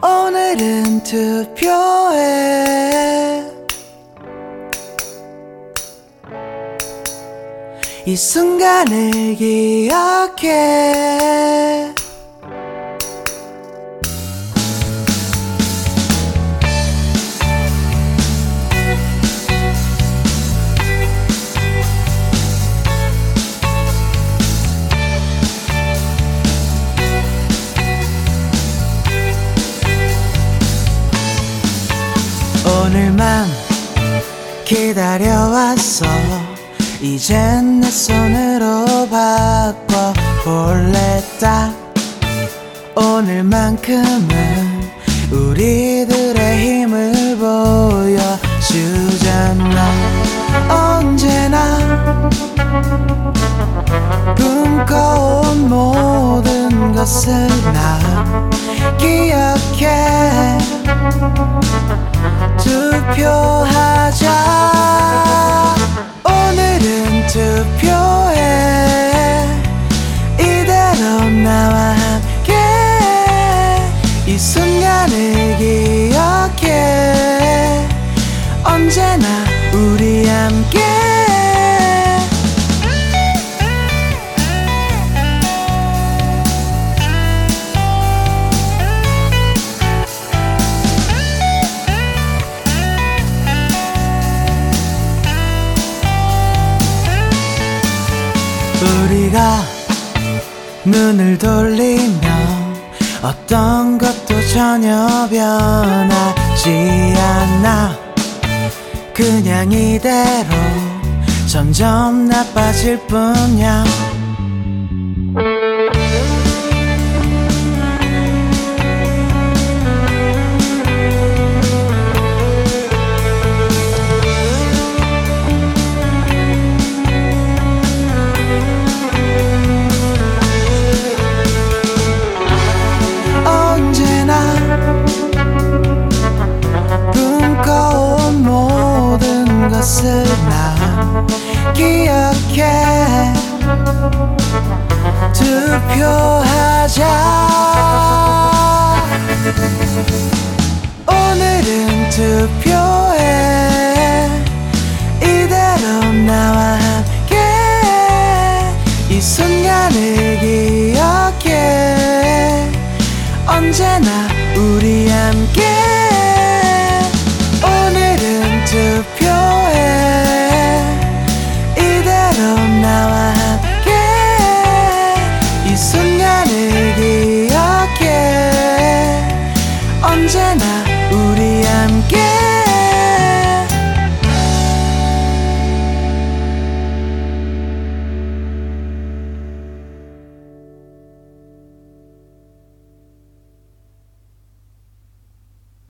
오늘은 투표해 이 순간을 기억해 오늘만 기다려왔어. 이젠 내 손으로 바꿔 볼래 딱 오늘만큼은 우리들의 힘을 보여주잖아. 언제나 꿈꿔온 모든 것을 나 기억해 투 우리가 눈을 돌리면 어떤 것도 전혀 변하지 않아. 그냥 이대로 점점 나빠질 뿐이야 투표하자. 오늘은 투표해. 이대로 나와 함께. 이 순간을 기억해. 언제나 우리 함께